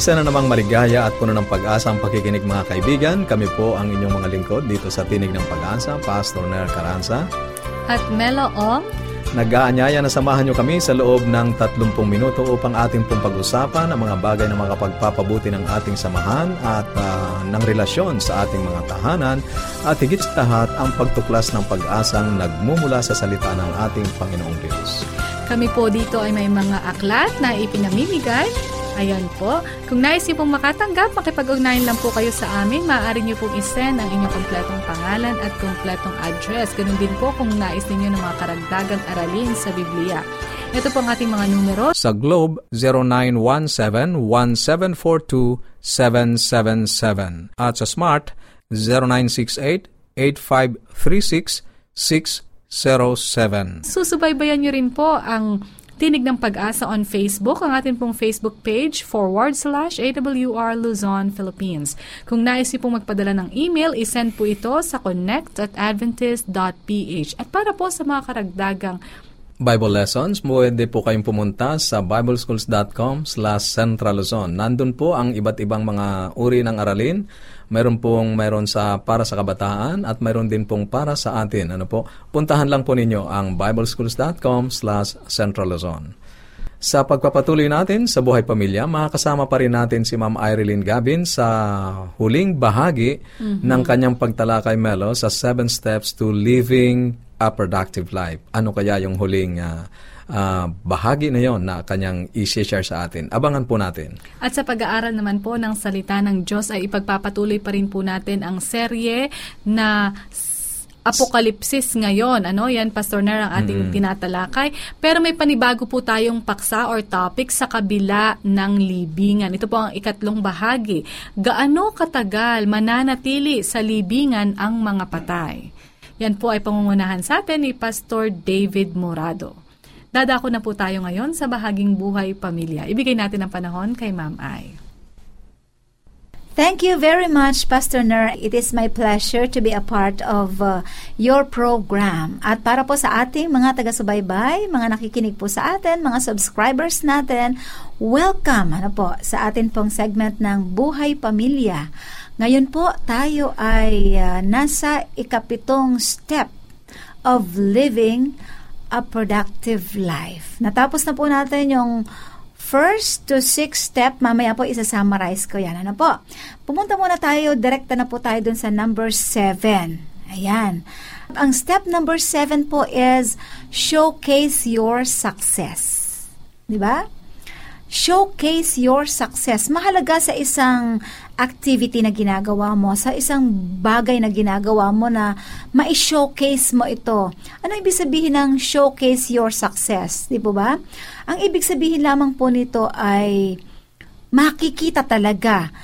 Isa na namang maligaya at puno ng pag-asa ang pakikinig mga kaibigan. Kami po ang inyong mga lingkod dito sa Tinig ng Pag-asa, Pastor Ner Caranza. At Melo Ong. Nag-aanyaya na samahan nyo kami sa loob ng 30 minuto upang ating pong pag-usapan ang mga bagay na makapagpapabuti ng ating samahan at uh, ng relasyon sa ating mga tahanan at higit sa lahat ang pagtuklas ng pag-asang nagmumula sa salita ng ating Panginoong Diyos. Kami po dito ay may mga aklat na ipinamimigay Ayan po. Kung nais niyo pong makatanggap, makipag-ugnayan lang po kayo sa amin. Maaari niyo pong isend ang inyong kompletong pangalan at kompletong address. Ganun din po kung nais niyo ng mga karagdagang aralin sa Biblia. Ito po ang ating mga numero. Sa Globe, 0917-1742-777. At sa Smart, 0968-8536-607. Susubaybayan niyo rin po ang Tinig ng Pag-asa on Facebook, ang atin pong Facebook page, forward slash AWR Luzon, Philippines. Kung nais niyo pong magpadala ng email, isend po ito sa connect at adventist.ph. At para po sa mga karagdagang Bible lessons, pwede po kayong pumunta sa bibleschools.com slash centraluzon. Nandun po ang iba't ibang mga uri ng aralin. Mayroon pong mayroon sa para sa kabataan at mayroon din pong para sa atin. Ano po? Puntahan lang po ninyo ang bibleschools.com slash centraluzon. Sa pagpapatuloy natin sa buhay pamilya, makakasama pa rin natin si Ma'am Irene Gavin sa huling bahagi mm-hmm. ng kanyang pagtalakay Melo sa Seven Steps to Living a productive life. Ano kaya yung huling uh, uh, bahagi na yon na kanyang i-share sa atin. Abangan po natin. At sa pag-aaral naman po ng salita ng Diyos ay ipagpapatuloy pa rin po natin ang serye na Apokalipsis ngayon. Ano, yan Pastor Ner ang ating mm-hmm. tinatalakay. Pero may panibago po tayong paksa or topic sa kabila ng libingan. Ito po ang ikatlong bahagi. Gaano katagal mananatili sa libingan ang mga patay? Yan po ay pangungunahan sa atin ni Pastor David Morado. Dadako na po tayo ngayon sa bahaging buhay pamilya. Ibigay natin ang panahon kay Ma'am Ai. Thank you very much, Pastor Ner. It is my pleasure to be a part of uh, your program. At para po sa ating mga taga-subaybay, mga nakikinig po sa atin, mga subscribers natin, welcome ano po, sa atin pong segment ng Buhay Pamilya. Ngayon po tayo ay uh, nasa ikapitong step of living a productive life. Natapos na po natin yung first to sixth step. Mamaya po isa-summarize ko yan. Ano po? Pumunta muna tayo, direkta na po tayo dun sa number seven. Ayan. Ang step number seven po is showcase your success. Di ba? Showcase your success. Mahalaga sa isang activity na ginagawa mo, sa isang bagay na ginagawa mo na ma-showcase mo ito. Ano ibig sabihin ng showcase your success? Di po ba? Ang ibig sabihin lamang po nito ay makikita talaga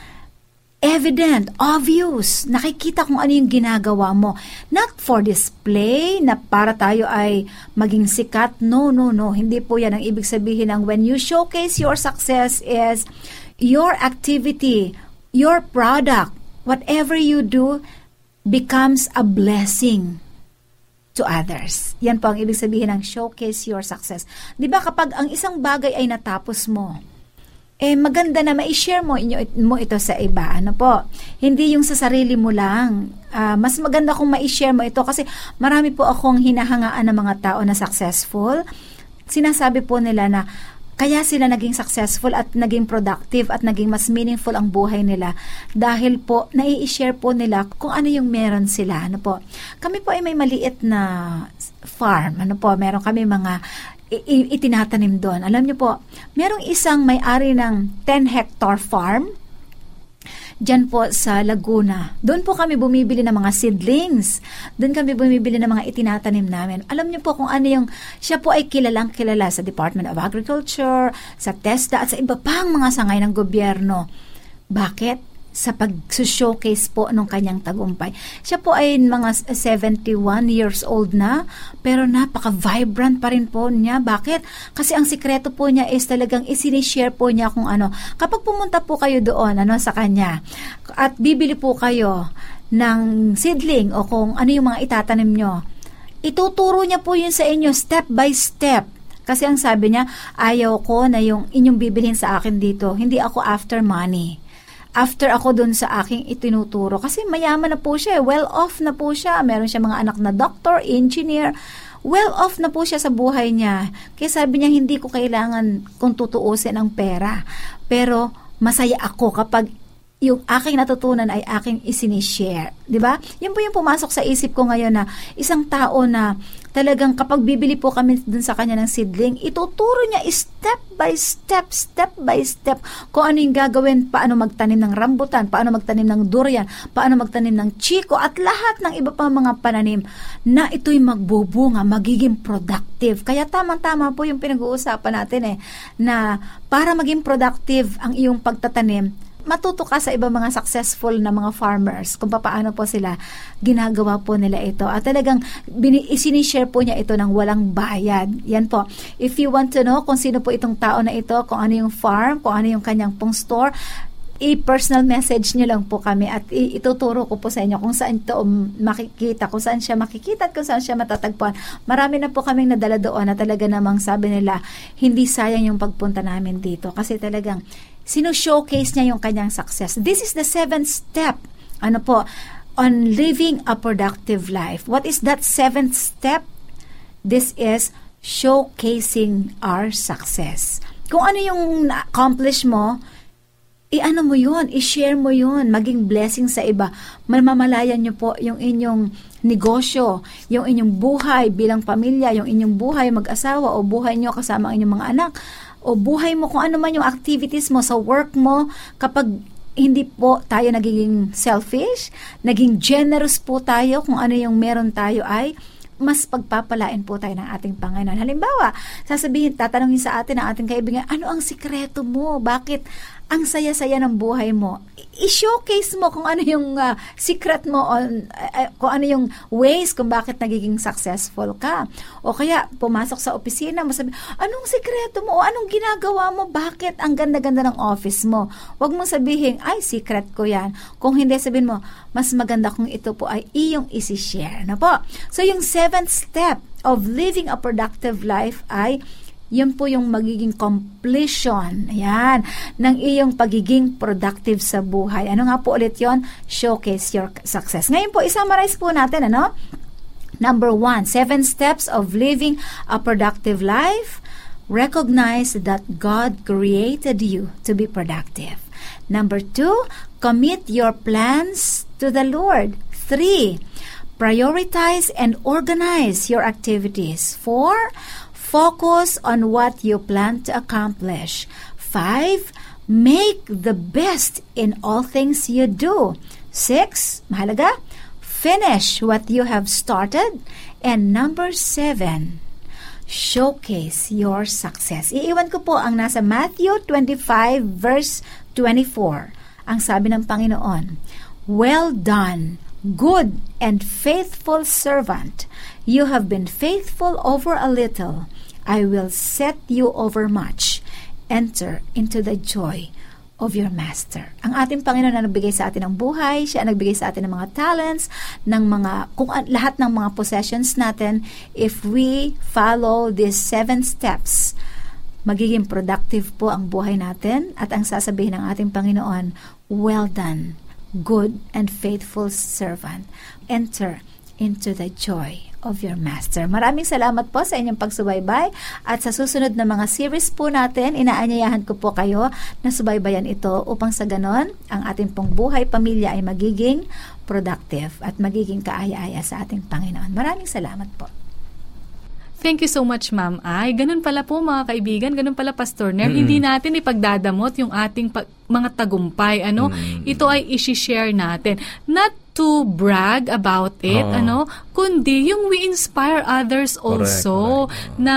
evident, obvious. Nakikita kung ano yung ginagawa mo. Not for display, na para tayo ay maging sikat. No, no, no. Hindi po yan ang ibig sabihin ng when you showcase your success is your activity, your product, whatever you do becomes a blessing to others. Yan po ang ibig sabihin ng showcase your success. 'Di ba kapag ang isang bagay ay natapos mo, eh maganda na ma-share mo, inyo, mo ito sa iba. Ano po? Hindi yung sa sarili mo lang. Uh, mas maganda kung ma-share mo ito kasi marami po akong hinahangaan ng mga tao na successful. Sinasabi po nila na kaya sila naging successful at naging productive at naging mas meaningful ang buhay nila dahil po nai-share po nila kung ano yung meron sila. Ano po? Kami po ay may maliit na farm. Ano po? Meron kami mga itinatanim doon. Alam niyo po, merong isang may-ari ng 10 hectare farm Diyan po sa Laguna. Doon po kami bumibili ng mga seedlings. Doon kami bumibili ng mga itinatanim namin. Alam niyo po kung ano yung, siya po ay kilalang kilala sa Department of Agriculture, sa TESDA at sa iba pang mga sangay ng gobyerno. Bakit? Sa pag-showcase po ng kanyang tagumpay. Siya po ay mga 71 years old na, pero napaka-vibrant pa rin po niya. Bakit? Kasi ang sikreto po niya is talagang isinishare po niya kung ano. Kapag pumunta po kayo doon, ano, sa kanya, at bibili po kayo ng seedling o kung ano yung mga itatanim nyo, ituturo niya po yun sa inyo step by step. Kasi ang sabi niya, ayaw ko na yung inyong bibilhin sa akin dito. Hindi ako after money after ako dun sa aking itinuturo. Kasi mayaman na po siya, eh. well off na po siya. Meron siya mga anak na doctor, engineer, well off na po siya sa buhay niya. Kaya sabi niya, hindi ko kailangan kung tutuusin ang pera. Pero masaya ako kapag yung aking natutunan ay aking isinishare. Di ba? Yan po yung pumasok sa isip ko ngayon na isang tao na talagang kapag bibili po kami dun sa kanya ng seedling, ituturo niya step by step, step by step kung ano yung gagawin, paano magtanim ng rambutan, paano magtanim ng durian, paano magtanim ng chiko, at lahat ng iba pang mga pananim na ito'y magbubunga, magiging productive. Kaya tamang-tama po yung pinag-uusapan natin eh, na para maging productive ang iyong pagtatanim, matuto ka sa ibang mga successful na mga farmers kung paano po sila ginagawa po nila ito. At talagang bini- isinishare po niya ito ng walang bayad. Yan po. If you want to know kung sino po itong tao na ito, kung ano yung farm, kung ano yung kanyang pong store, i-personal message niyo lang po kami at ituturo ko po sa inyo kung saan ito makikita, kung saan siya makikita at kung saan siya matatagpuan. Marami na po kaming nadala doon na talaga namang sabi nila, hindi sayang yung pagpunta namin dito kasi talagang sino-showcase niya yung kanyang success. This is the seventh step. Ano po? On living a productive life. What is that seventh step? This is showcasing our success. Kung ano yung accomplish mo, i-ano mo yun, i-share mo yun, maging blessing sa iba. Mamamalayan nyo po yung inyong negosyo, yung inyong buhay bilang pamilya, yung inyong buhay mag-asawa o buhay nyo kasama ang inyong mga anak o buhay mo, kung ano man yung activities mo sa work mo, kapag hindi po tayo nagiging selfish, naging generous po tayo kung ano yung meron tayo ay mas pagpapalain po tayo ng ating Panginoon. Halimbawa, sasabihin, tatanungin sa atin ng ating kaibigan, ano ang sikreto mo? Bakit ang saya-saya ng buhay mo. I-showcase mo kung ano yung uh, secret mo on uh, kung ano yung ways kung bakit nagiging successful ka. O kaya pumasok sa opisina mo sabi, anong sikreto mo o anong ginagawa mo? Bakit ang ganda-ganda ng office mo? Huwag mo sabihin, ay secret ko 'yan. Kung hindi sabihin mo, mas maganda kung ito po ay iyong isi-share na po. So yung seventh step of living a productive life ay yun po yung magiging completion, ayan, ng iyong pagiging productive sa buhay. Ano nga po ulit yon Showcase your success. Ngayon po, isummarize po natin, ano? Number one, seven steps of living a productive life. Recognize that God created you to be productive. Number two, commit your plans to the Lord. Three, prioritize and organize your activities. Four, Focus on what you plan to accomplish. 5. Make the best in all things you do. 6. Mahalaga, finish what you have started. And number 7. Showcase your success. Iiwan ko po ang nasa Matthew 25 verse 24. Ang sabi ng Panginoon, Well done, good and faithful servant. You have been faithful over a little. I will set you over much. Enter into the joy of your master. Ang ating Panginoon na nagbigay sa atin ng buhay, siya ang nagbigay sa atin ng mga talents, ng mga kung lahat ng mga possessions natin, if we follow these seven steps, magiging productive po ang buhay natin at ang sasabihin ng ating Panginoon, well done, good and faithful servant. Enter into the joy of your master. Maraming salamat po sa inyong pagsubaybay at sa susunod na mga series po natin, inaanyayahan ko po kayo na subaybayan ito upang sa ganon, ang ating pong buhay pamilya ay magiging productive at magiging kaaya-aya sa ating Panginoon. Maraming salamat po. Thank you so much, Ma'am Ay. Ganun pala po mga kaibigan, ganun pala Pastor Ner. Mm-hmm. Hindi natin ipagdadamot yung ating pag- mga tagumpay. Ano? Mm-hmm. Ito ay i-share natin. Not to brag about it, Oo. ano, kundi yung we inspire others also correct. na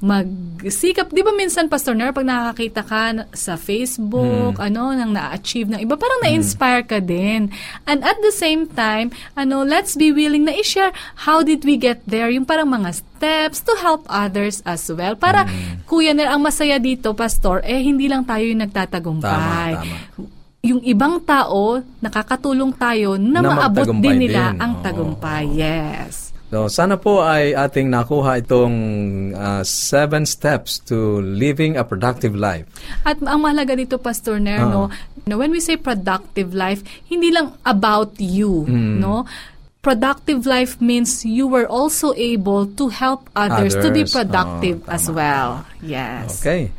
magsikap. Di ba minsan, Pastor Ner, pag nakakita ka sa Facebook, Hmm. ano, nang na-achieve ng iba, parang na-inspire ka din. And at the same time, ano, let's be willing na i-share how did we get there, yung parang mga steps to help others as well. Para, Hmm. Kuya Ner, ang masaya dito, Pastor, eh, hindi lang tayo yung nagtatagumpay. Tama, tama. Yung ibang tao, nakakatulong tayo na, Na maabot din nila din. ang tagumpay. Yes. So, sana po ay ating nakuha itong uh, seven steps to living a productive life. At ang mahalaga dito, Pastor Ner, no, no, when we say productive life, hindi lang about you, Hmm. no? Productive life means you were also able to help others, to be Others. productive Oo, as well. Yes. Okay.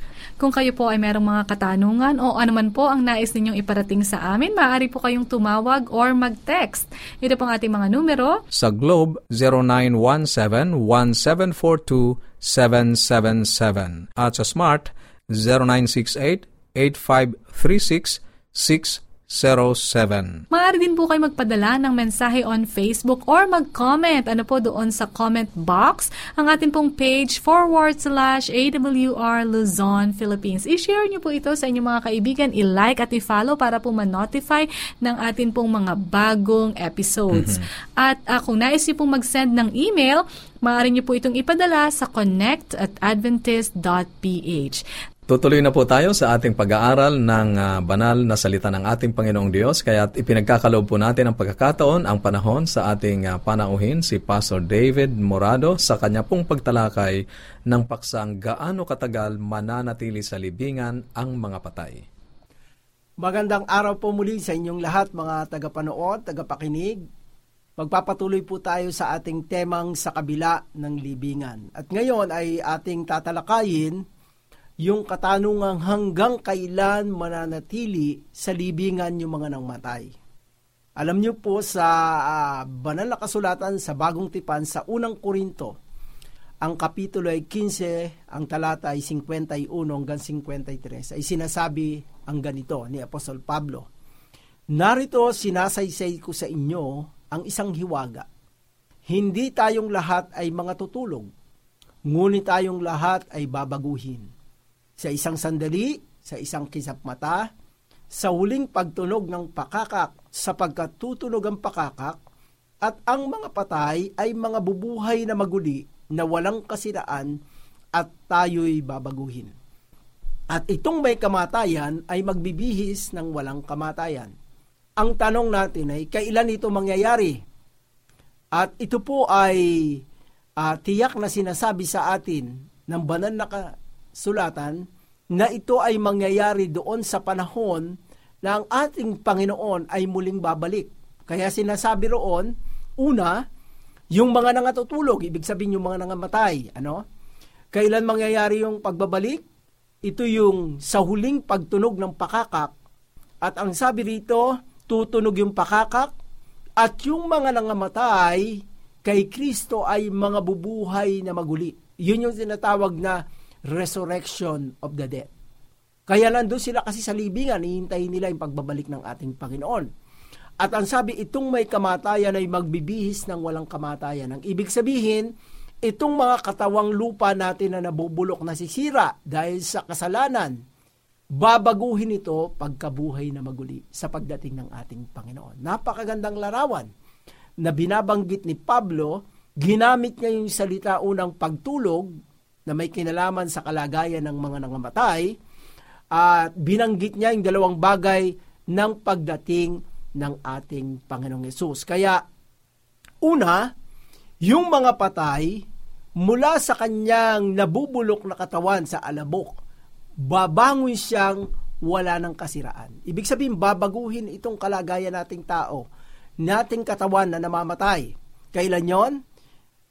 Kung kayo po ay merong mga katanungan o anuman po ang nais ninyong iparating sa amin, maaari po kayong tumawag or mag-text. Ito pong ating mga numero. Sa Globe, 0917-1742-777. At sa Smart, 0968-8536-607. Maaari din po kayo magpadala ng mensahe on Facebook or mag-comment. Ano po doon sa comment box? Ang ating pong page forward slash AWR Luzon, Philippines. I-share niyo po ito sa inyong mga kaibigan. I-like at i-follow para po ma-notify ng atin pong mga bagong episodes. At uh, kung nais niyo pong mag-send ng email, maaari niyo po itong ipadala sa connect at adventist.ph. Tutuloy na po tayo sa ating pag-aaral ng ah, banal na salita ng ating Panginoong Diyos. Kaya ipinagkakaloob po natin ang pagkakataon, ang panahon sa ating ah, panauhin si Pastor David Morado sa kanya pong pagtalakay ng paksang gaano katagal mananatili sa libingan ang mga patay. Magandang araw po muli sa inyong lahat mga tagapanood, tagapakinig. Magpapatuloy po tayo sa ating temang sa kabila ng libingan. At ngayon ay ating tatalakayin yung katanungang hanggang kailan mananatili sa libingan yung mga nang matay. Alam niyo po sa ah, banal na kasulatan sa bagong tipan sa unang Korinto, ang kapitulo ay 15, ang talata ay 51 hanggang 53, ay sinasabi ang ganito ni Apostol Pablo. Narito sinasaysay ko sa inyo ang isang hiwaga. Hindi tayong lahat ay mga tutulog, ngunit tayong lahat ay babaguhin. Sa isang sandali, sa isang kisap mata, sa huling pagtunog ng pakakak, sapagkat tutunog ang pakakak, at ang mga patay ay mga bubuhay na maguli na walang kasiraan at tayo'y babaguhin. At itong may kamatayan ay magbibihis ng walang kamatayan. Ang tanong natin ay kailan ito mangyayari? At ito po ay ah, tiyak na sinasabi sa atin ng banal na kasulatan na ito ay mangyayari doon sa panahon na ang ating Panginoon ay muling babalik. Kaya sinasabi roon, una, yung mga nangatutulog, ibig sabihin yung mga nangamatay, ano? Kailan mangyayari yung pagbabalik? Ito yung sa huling pagtunog ng pakakak. At ang sabi rito, tutunog yung pakakak at yung mga nangamatay kay Kristo ay mga bubuhay na maguli. Yun yung tinatawag na resurrection of the dead. Kaya nandun sila kasi sa libingan, hihintayin nila yung pagbabalik ng ating Panginoon. At ang sabi, itong may kamatayan ay magbibihis ng walang kamatayan. Ang ibig sabihin, itong mga katawang lupa natin na nabubulok na sisira dahil sa kasalanan, babaguhin ito pagkabuhay na maguli sa pagdating ng ating Panginoon. Napakagandang larawan na binabanggit ni Pablo, ginamit niya yung salita unang pagtulog na may kinalaman sa kalagayan ng mga nangamatay at binanggit niya yung dalawang bagay ng pagdating ng ating Panginoong Yesus. Kaya, una, yung mga patay, mula sa kanyang nabubulok na katawan sa alabok, babangon siyang wala ng kasiraan. Ibig sabihin, babaguhin itong kalagayan nating tao, nating katawan na namamatay. Kailan yon?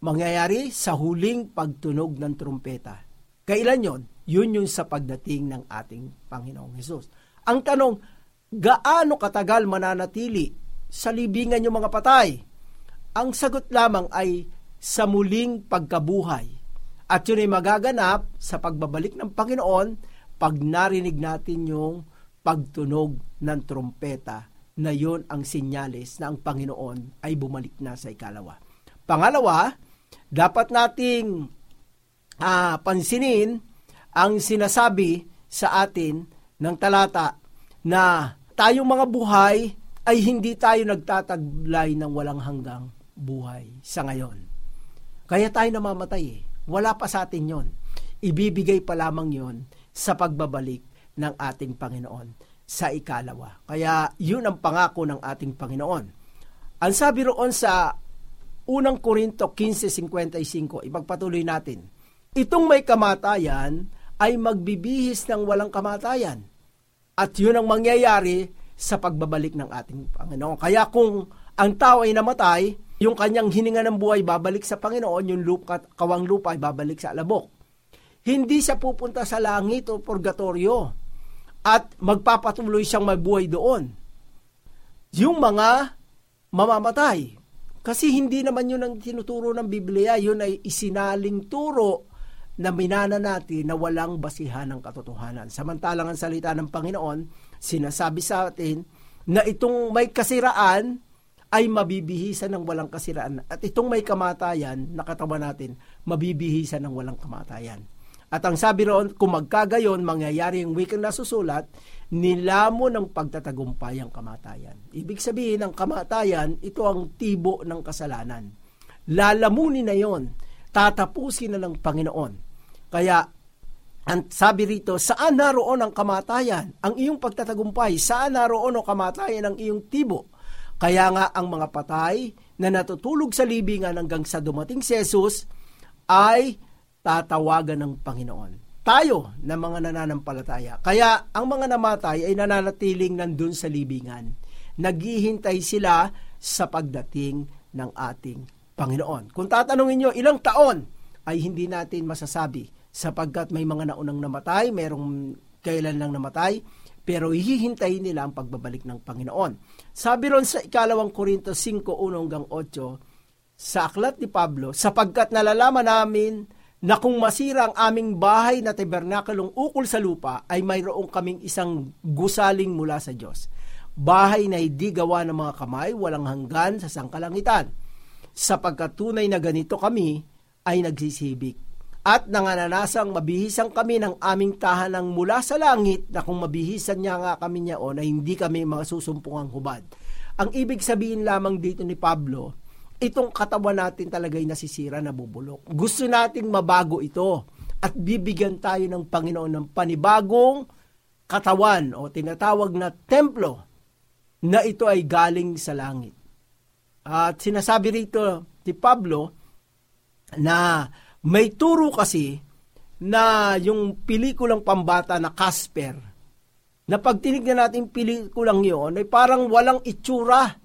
Mangyayari sa huling pagtunog ng trumpeta. Kailan yon? Yun yung sa pagdating ng ating Panginoong Hesus. Ang tanong, gaano katagal mananatili sa libingan yung mga patay? Ang sagot lamang ay sa muling pagkabuhay. At yun ay magaganap sa pagbabalik ng Panginoon pag narinig natin yung pagtunog ng trumpeta na yon ang sinyalis na ang Panginoon ay bumalik na sa ikalawa. Pangalawa, dapat nating uh, pansinin ang sinasabi sa atin ng talata na tayong mga buhay ay hindi tayo nagtataglay ng walang hanggang buhay sa ngayon. Kaya tayo namamatay eh. Wala pa sa atin yon. Ibibigay pa lamang yon sa pagbabalik ng ating Panginoon sa ikalawa. Kaya yun ang pangako ng ating Panginoon. Ang sabi roon sa unang Korinto 15.55, ipagpatuloy natin, itong may kamatayan ay magbibihis ng walang kamatayan. At yun ang mangyayari sa pagbabalik ng ating Panginoon. Kaya kung ang tao ay namatay, yung kanyang hininga ng buhay babalik sa Panginoon, yung lupa, kawang lupa ay babalik sa alabok. Hindi siya pupunta sa langit o purgatorio at magpapatuloy siyang mabuhay doon. Yung mga mamamatay. Kasi hindi naman yun ang tinuturo ng Biblia, yun ay isinaling turo na minana natin na walang basihan ng katotohanan. Samantalang ang salita ng Panginoon, sinasabi sa atin na itong may kasiraan ay mabibihisan ng walang kasiraan. At itong may kamatayan, nakatawa natin, mabibihisan ng walang kamatayan. At ang sabi roon, kung magkagayon, mangyayari yung wikang nasusulat, nilamo ng pagtatagumpay ang kamatayan. Ibig sabihin, ang kamatayan, ito ang tibo ng kasalanan. Lalamunin na yon, tatapusin na ng Panginoon. Kaya, ang sabi rito, saan naroon ang kamatayan? Ang iyong pagtatagumpay, saan naroon ang kamatayan ang iyong tibo? Kaya nga ang mga patay na natutulog sa libingan hanggang sa dumating si Jesus ay tatawagan ng Panginoon. Tayo na mga nananampalataya. Kaya ang mga namatay ay nananatiling nandun sa libingan. Naghihintay sila sa pagdating ng ating Panginoon. Kung tatanungin nyo, ilang taon ay hindi natin masasabi sapagkat may mga naunang namatay, merong kailan lang namatay, pero hihintayin nila ang pagbabalik ng Panginoon. Sabi ron sa ikalawang Korinto 5, 1 hanggang 8, sa aklat ni Pablo, sapagkat nalalaman namin na kung masira ang aming bahay na tabernakulong ukol sa lupa, ay mayroong kaming isang gusaling mula sa Diyos. Bahay na hindi gawa ng mga kamay, walang hanggan sa sangkalangitan. Sapagkat tunay na ganito kami, ay nagsisibik. At nangananasang mabihisan kami ng aming tahanang mula sa langit na kung mabihisan niya nga kami niyaon ay hindi kami masusumpong hubad. Ang ibig sabihin lamang dito ni Pablo, itong katawan natin talaga ay nasisira, nabubulok. Gusto nating mabago ito at bibigyan tayo ng Panginoon ng panibagong katawan o tinatawag na templo na ito ay galing sa langit. At sinasabi rito ni Pablo na may turo kasi na yung pelikulang pambata na Casper, na pag tinignan natin pelikulang yon ay parang walang itsura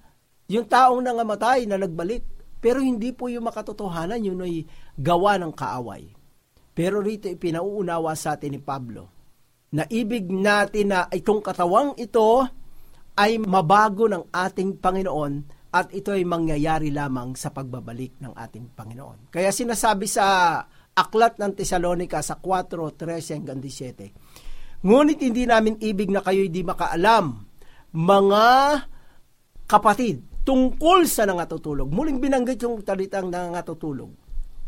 yung taong nangamatay na nagbalik. Pero hindi po yung makatotohanan, yun ay gawa ng kaaway. Pero rito ipinauunawa sa atin ni Pablo na ibig natin na itong katawang ito ay mabago ng ating Panginoon at ito ay mangyayari lamang sa pagbabalik ng ating Panginoon. Kaya sinasabi sa aklat ng Tesalonika sa 4:13 hanggang 17. Ngunit hindi namin ibig na kayo'y di makaalam, mga kapatid, tungkol sa nangatutulog. Muling binanggit yung talitang nangatutulog.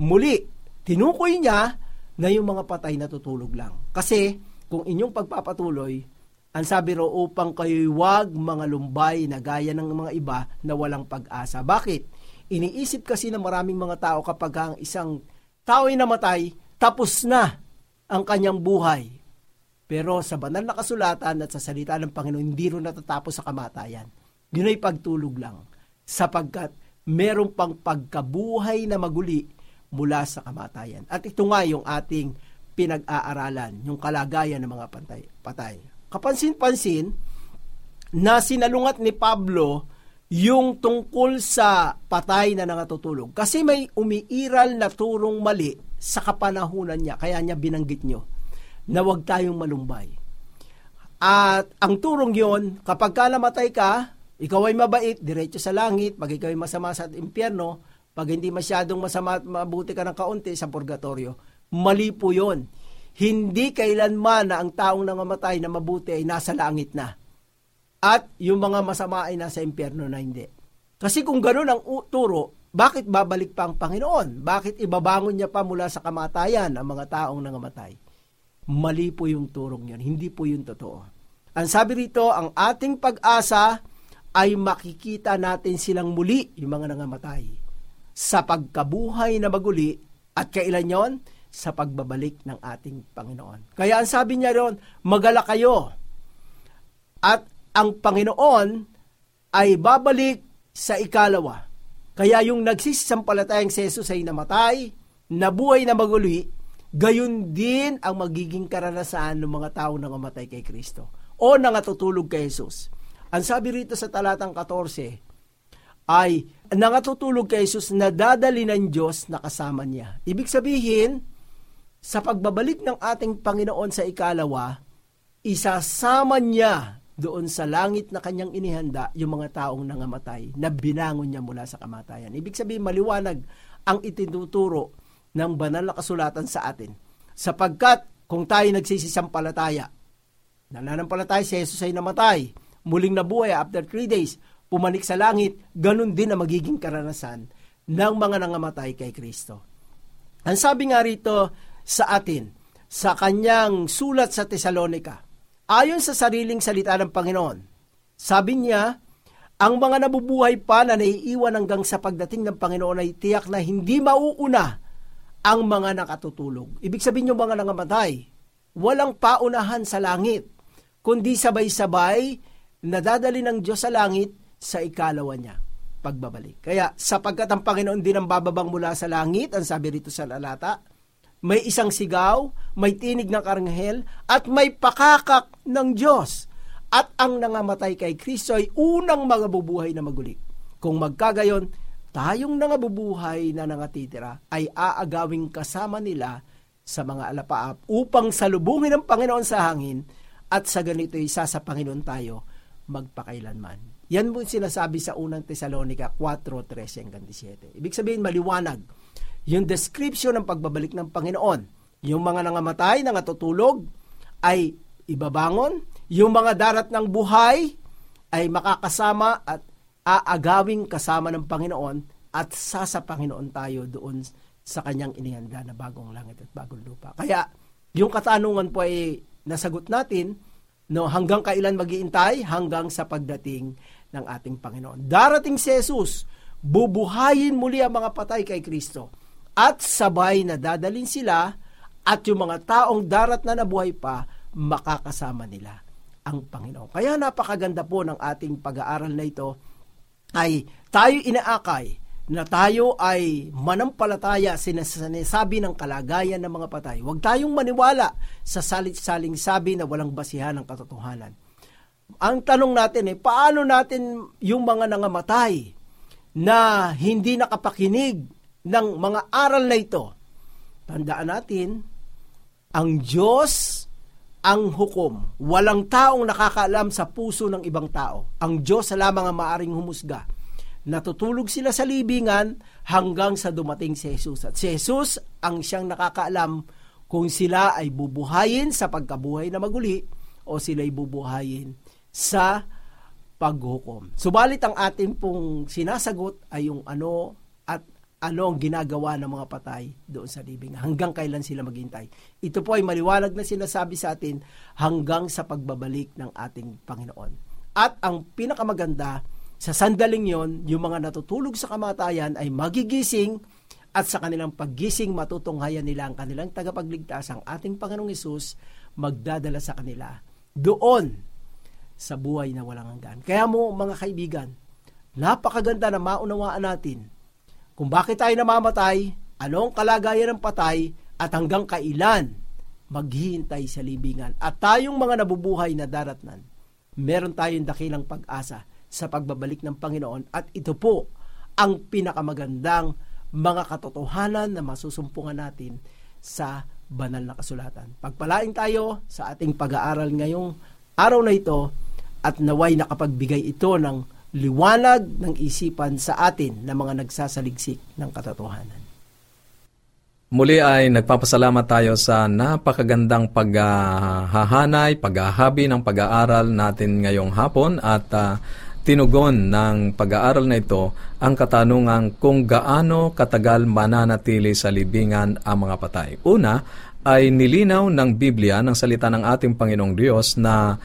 Muli, tinukoy niya na yung mga patay natutulog lang. Kasi kung inyong pagpapatuloy, ang sabi ro upang kayo'y wag mga lumbay na gaya ng mga iba na walang pag-asa. Bakit? Iniisip kasi ng maraming mga tao kapag ang isang tao ay namatay, tapos na ang kanyang buhay. Pero sa banal na kasulatan at sa salita ng Panginoon, hindi rin natatapos sa kamatayan. Yun ay pagtulog lang sapagkat meron pang pagkabuhay na maguli mula sa kamatayan. At ito nga yung ating pinag-aaralan, yung kalagayan ng mga patay. patay. Kapansin-pansin na sinalungat ni Pablo yung tungkol sa patay na nangatutulog. Kasi may umiiral na turong mali sa kapanahunan niya, kaya niya binanggit nyo na huwag tayong malumbay. At ang turong yon, kapag ka namatay ka, ikaw ay mabait, diretso sa langit, pag ikaw ay masama sa impyerno, pag hindi masyadong masama at mabuti ka ng kaunti sa purgatorio, mali po yun. Hindi kailanman na ang taong nangamatay na mabuti ay nasa langit na. at yung mga masama ay nasa impyerno na hindi. Kasi kung gano'n ang turo, bakit babalik pa ang Panginoon? Bakit ibabangon niya pa mula sa kamatayan ang mga taong nangamatay? Mali po yung turong yun. Hindi po yung totoo. Ang sabi rito, ang ating pag-asa ay makikita natin silang muli, yung mga nangamatay, sa pagkabuhay na maguli at kailan yon? Sa pagbabalik ng ating Panginoon. Kaya ang sabi niya ron, magala kayo. At ang Panginoon ay babalik sa ikalawa. Kaya yung nagsisisampalatayang si Jesus ay namatay, nabuhay na maguli, gayon din ang magiging karanasan ng mga tao na namatay kay Kristo o nangatutulog kay Jesus. Ang sabi rito sa talatang 14 ay nangatutulog kay Jesus na dadali ng Diyos na kasama niya. Ibig sabihin, sa pagbabalik ng ating Panginoon sa ikalawa, isasama niya doon sa langit na kanyang inihanda yung mga taong nangamatay na binangon niya mula sa kamatayan. Ibig sabihin maliwanag ang itinuturo ng banal na kasulatan sa atin. Sapagkat kung tayo nagsisisampalataya, nananampalataya si Jesus ay namatay, muling nabuhay after three days, pumanik sa langit, ganun din ang magiging karanasan ng mga nangamatay kay Kristo. Ang sabi nga rito sa atin, sa kanyang sulat sa Tesalonika, Ayon sa sariling salita ng Panginoon, sabi niya, ang mga nabubuhay pa na naiiwan hanggang sa pagdating ng Panginoon ay tiyak na hindi mauuna ang mga nakatutulog. Ibig sabihin yung mga nangamatay, walang paunahan sa langit, kundi sabay-sabay nadadali ng Diyos sa langit sa ikalawa niya pagbabalik. Kaya sapagkat ang Panginoon din ang bababang mula sa langit, ang sabi rito sa lalata, may isang sigaw, may tinig ng karanghel, at may pakakak ng Diyos. At ang nangamatay kay Kristo ay unang mga bubuhay na maguli. Kung magkagayon, tayong nangabubuhay na nangatitira ay aagawing kasama nila sa mga alapaap upang salubungin ng Panginoon sa hangin at sa ganito isa sa Panginoon tayo magpakailanman. Yan mo sinasabi sa unang Tesalonika 4:13-17. Ibig sabihin maliwanag yung description ng pagbabalik ng Panginoon. Yung mga nangamatay, nangatutulog, ay ibabangon. Yung mga darat ng buhay ay makakasama at aagawing kasama ng Panginoon at sa sa Panginoon tayo doon sa kanyang inihanda na bagong langit at bagong lupa. Kaya, yung katanungan po ay nasagot natin, no, hanggang kailan maghihintay? Hanggang sa pagdating ng ating Panginoon. Darating si Jesus, bubuhayin muli ang mga patay kay Kristo at sabay na dadalin sila at yung mga taong darat na nabuhay pa, makakasama nila ang Panginoon. Kaya napakaganda po ng ating pag-aaral na ito ay tayo inaakay na tayo ay manampalataya sinasabi ng kalagayan ng mga patay. Huwag tayong maniwala sa salit-saling sabi na walang basihan ng katotohanan. Ang tanong natin eh, paano natin yung mga nangamatay na hindi nakapakinig ng mga aral na ito, tandaan natin, ang Diyos ang hukom. Walang taong nakakaalam sa puso ng ibang tao. Ang Diyos lamang ang maaring humusga. Natutulog sila sa libingan hanggang sa dumating si Jesus. At si Jesus ang siyang nakakaalam kung sila ay bubuhayin sa pagkabuhay na maguli o sila ay bubuhayin sa paghukom. Subalit ang ating pong sinasagot ay yung ano at ano ang ginagawa ng mga patay doon sa libing. Hanggang kailan sila maghintay. Ito po ay maliwanag na sinasabi sa atin hanggang sa pagbabalik ng ating Panginoon. At ang pinakamaganda, sa sandaling yon, yung mga natutulog sa kamatayan ay magigising at sa kanilang paggising matutunghayan nila ang kanilang tagapagligtas, ang ating Panginoong Yesus, magdadala sa kanila doon sa buhay na walang hanggan. Kaya mo mga kaibigan, napakaganda na maunawaan natin kung bakit tayo namamatay, anong kalagayan ng patay, at hanggang kailan maghihintay sa libingan. At tayong mga nabubuhay na daratnan, meron tayong dakilang pag-asa sa pagbabalik ng Panginoon at ito po ang pinakamagandang mga katotohanan na masusumpungan natin sa banal na kasulatan. Pagpalain tayo sa ating pag-aaral ngayong araw na ito at naway nakapagbigay ito ng liwanag ng isipan sa atin na mga nagsasaligsik ng katotohanan. Muli ay nagpapasalamat tayo sa napakagandang paghahanay, paghahabi ng pag-aaral natin ngayong hapon at uh, tinugon ng pag-aaral na ito ang katanungan kung gaano katagal mananatili sa libingan ang mga patay. Una ay nilinaw ng Biblia ng salita ng ating Panginoong Diyos na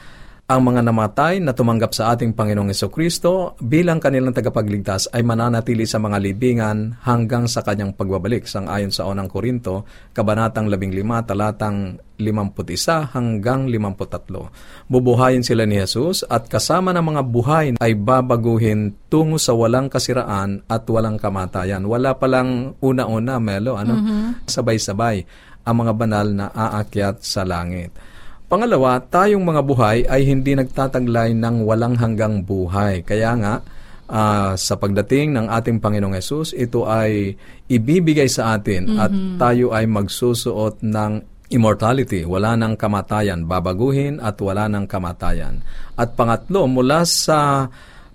ang mga namatay na tumanggap sa ating Panginoong Kristo bilang kanilang tagapagligtas ay mananatili sa mga libingan hanggang sa kanyang pagbabalik sang ayon sa unang Korinto, kabanatang 15, talatang 51 hanggang 53. Bubuhayin sila ni Jesus at kasama ng mga buhay ay babaguhin tungo sa walang kasiraan at walang kamatayan. Wala palang una-una, Melo, ano? Mm-hmm. Sabay-sabay ang mga banal na aakyat sa langit. Pangalawa, tayong mga buhay ay hindi nagtataglay ng walang hanggang buhay. Kaya nga, uh, sa pagdating ng ating Panginoong Yesus, ito ay ibibigay sa atin mm-hmm. at tayo ay magsusuot ng immortality, wala ng kamatayan, babaguhin at wala ng kamatayan. At pangatlo, mula sa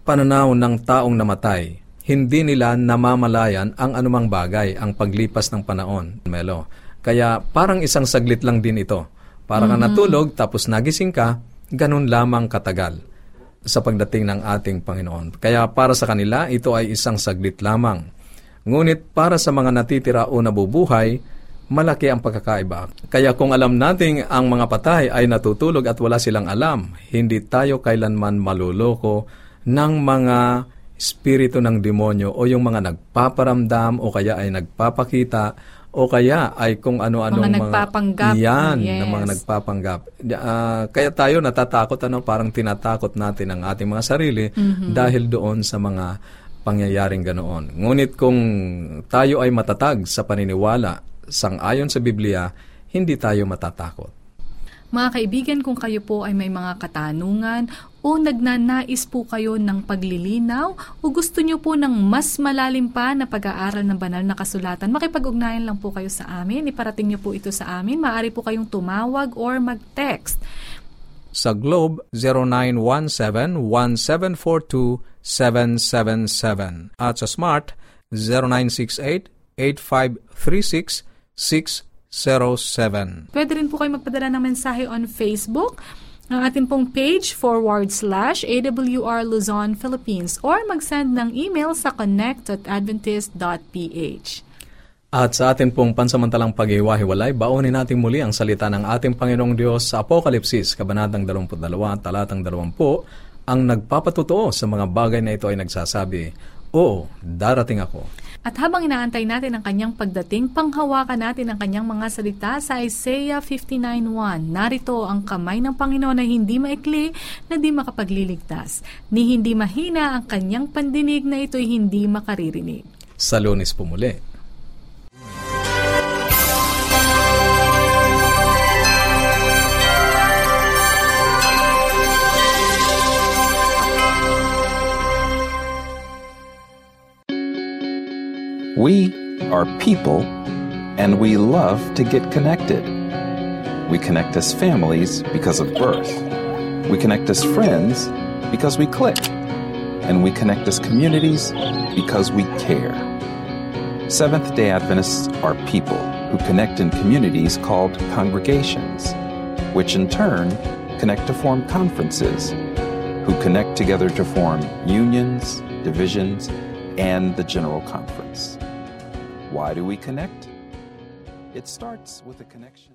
pananaw ng taong namatay, hindi nila namamalayan ang anumang bagay, ang paglipas ng panahon, Melo. Kaya parang isang saglit lang din ito para ka mm-hmm. natulog, tapos nagising ka, ganun lamang katagal sa pagdating ng ating Panginoon. Kaya para sa kanila, ito ay isang saglit lamang. Ngunit para sa mga natitira o nabubuhay, malaki ang pagkakaiba. Kaya kung alam nating ang mga patay ay natutulog at wala silang alam, hindi tayo kailanman maluloko ng mga espiritu ng demonyo o yung mga nagpaparamdam o kaya ay nagpapakita o kaya ay kung ano-ano mga, mga nagpapanggap. Yan, yes. na mga nagpapanggap. Uh, kaya tayo natatakot, ano, parang tinatakot natin ang ating mga sarili mm-hmm. dahil doon sa mga pangyayaring ganoon. Ngunit kung tayo ay matatag sa paniniwala sang-ayon sa Biblia, hindi tayo matatakot. Mga kaibigan, kung kayo po ay may mga katanungan o nagnanais po kayo ng paglilinaw o gusto nyo po ng mas malalim pa na pag-aaral ng banal na kasulatan, makipag-ugnayan lang po kayo sa amin. Iparating nyo po ito sa amin. Maaari po kayong tumawag or mag-text. Sa Globe, 0917-1742-777 at sa Smart, 0968 8536 0917. Pwede rin po kayo magpadala ng mensahe on Facebook ang ating pong page forward slash AWR Luzon, Philippines or mag-send ng email sa connect at sa ating pong pansamantalang pag-iwahiwalay, baonin natin muli ang salita ng ating Panginoong Diyos sa Apokalipsis, Kabanatang 22, Talatang 20, ang nagpapatutuo sa mga bagay na ito ay nagsasabi, Oo, darating ako. At habang inaantay natin ang kanyang pagdating, panghawakan natin ang kanyang mga salita sa Isaiah 59.1. Narito ang kamay ng Panginoon na hindi maikli na di makapagliligtas, ni hindi mahina ang kanyang pandinig na ito'y hindi makaririnig. Sa lunes po. We are people and we love to get connected. We connect as families because of birth. We connect as friends because we click. And we connect as communities because we care. Seventh day Adventists are people who connect in communities called congregations, which in turn connect to form conferences, who connect together to form unions, divisions, and the General Conference. Why do we connect? It starts with a connection.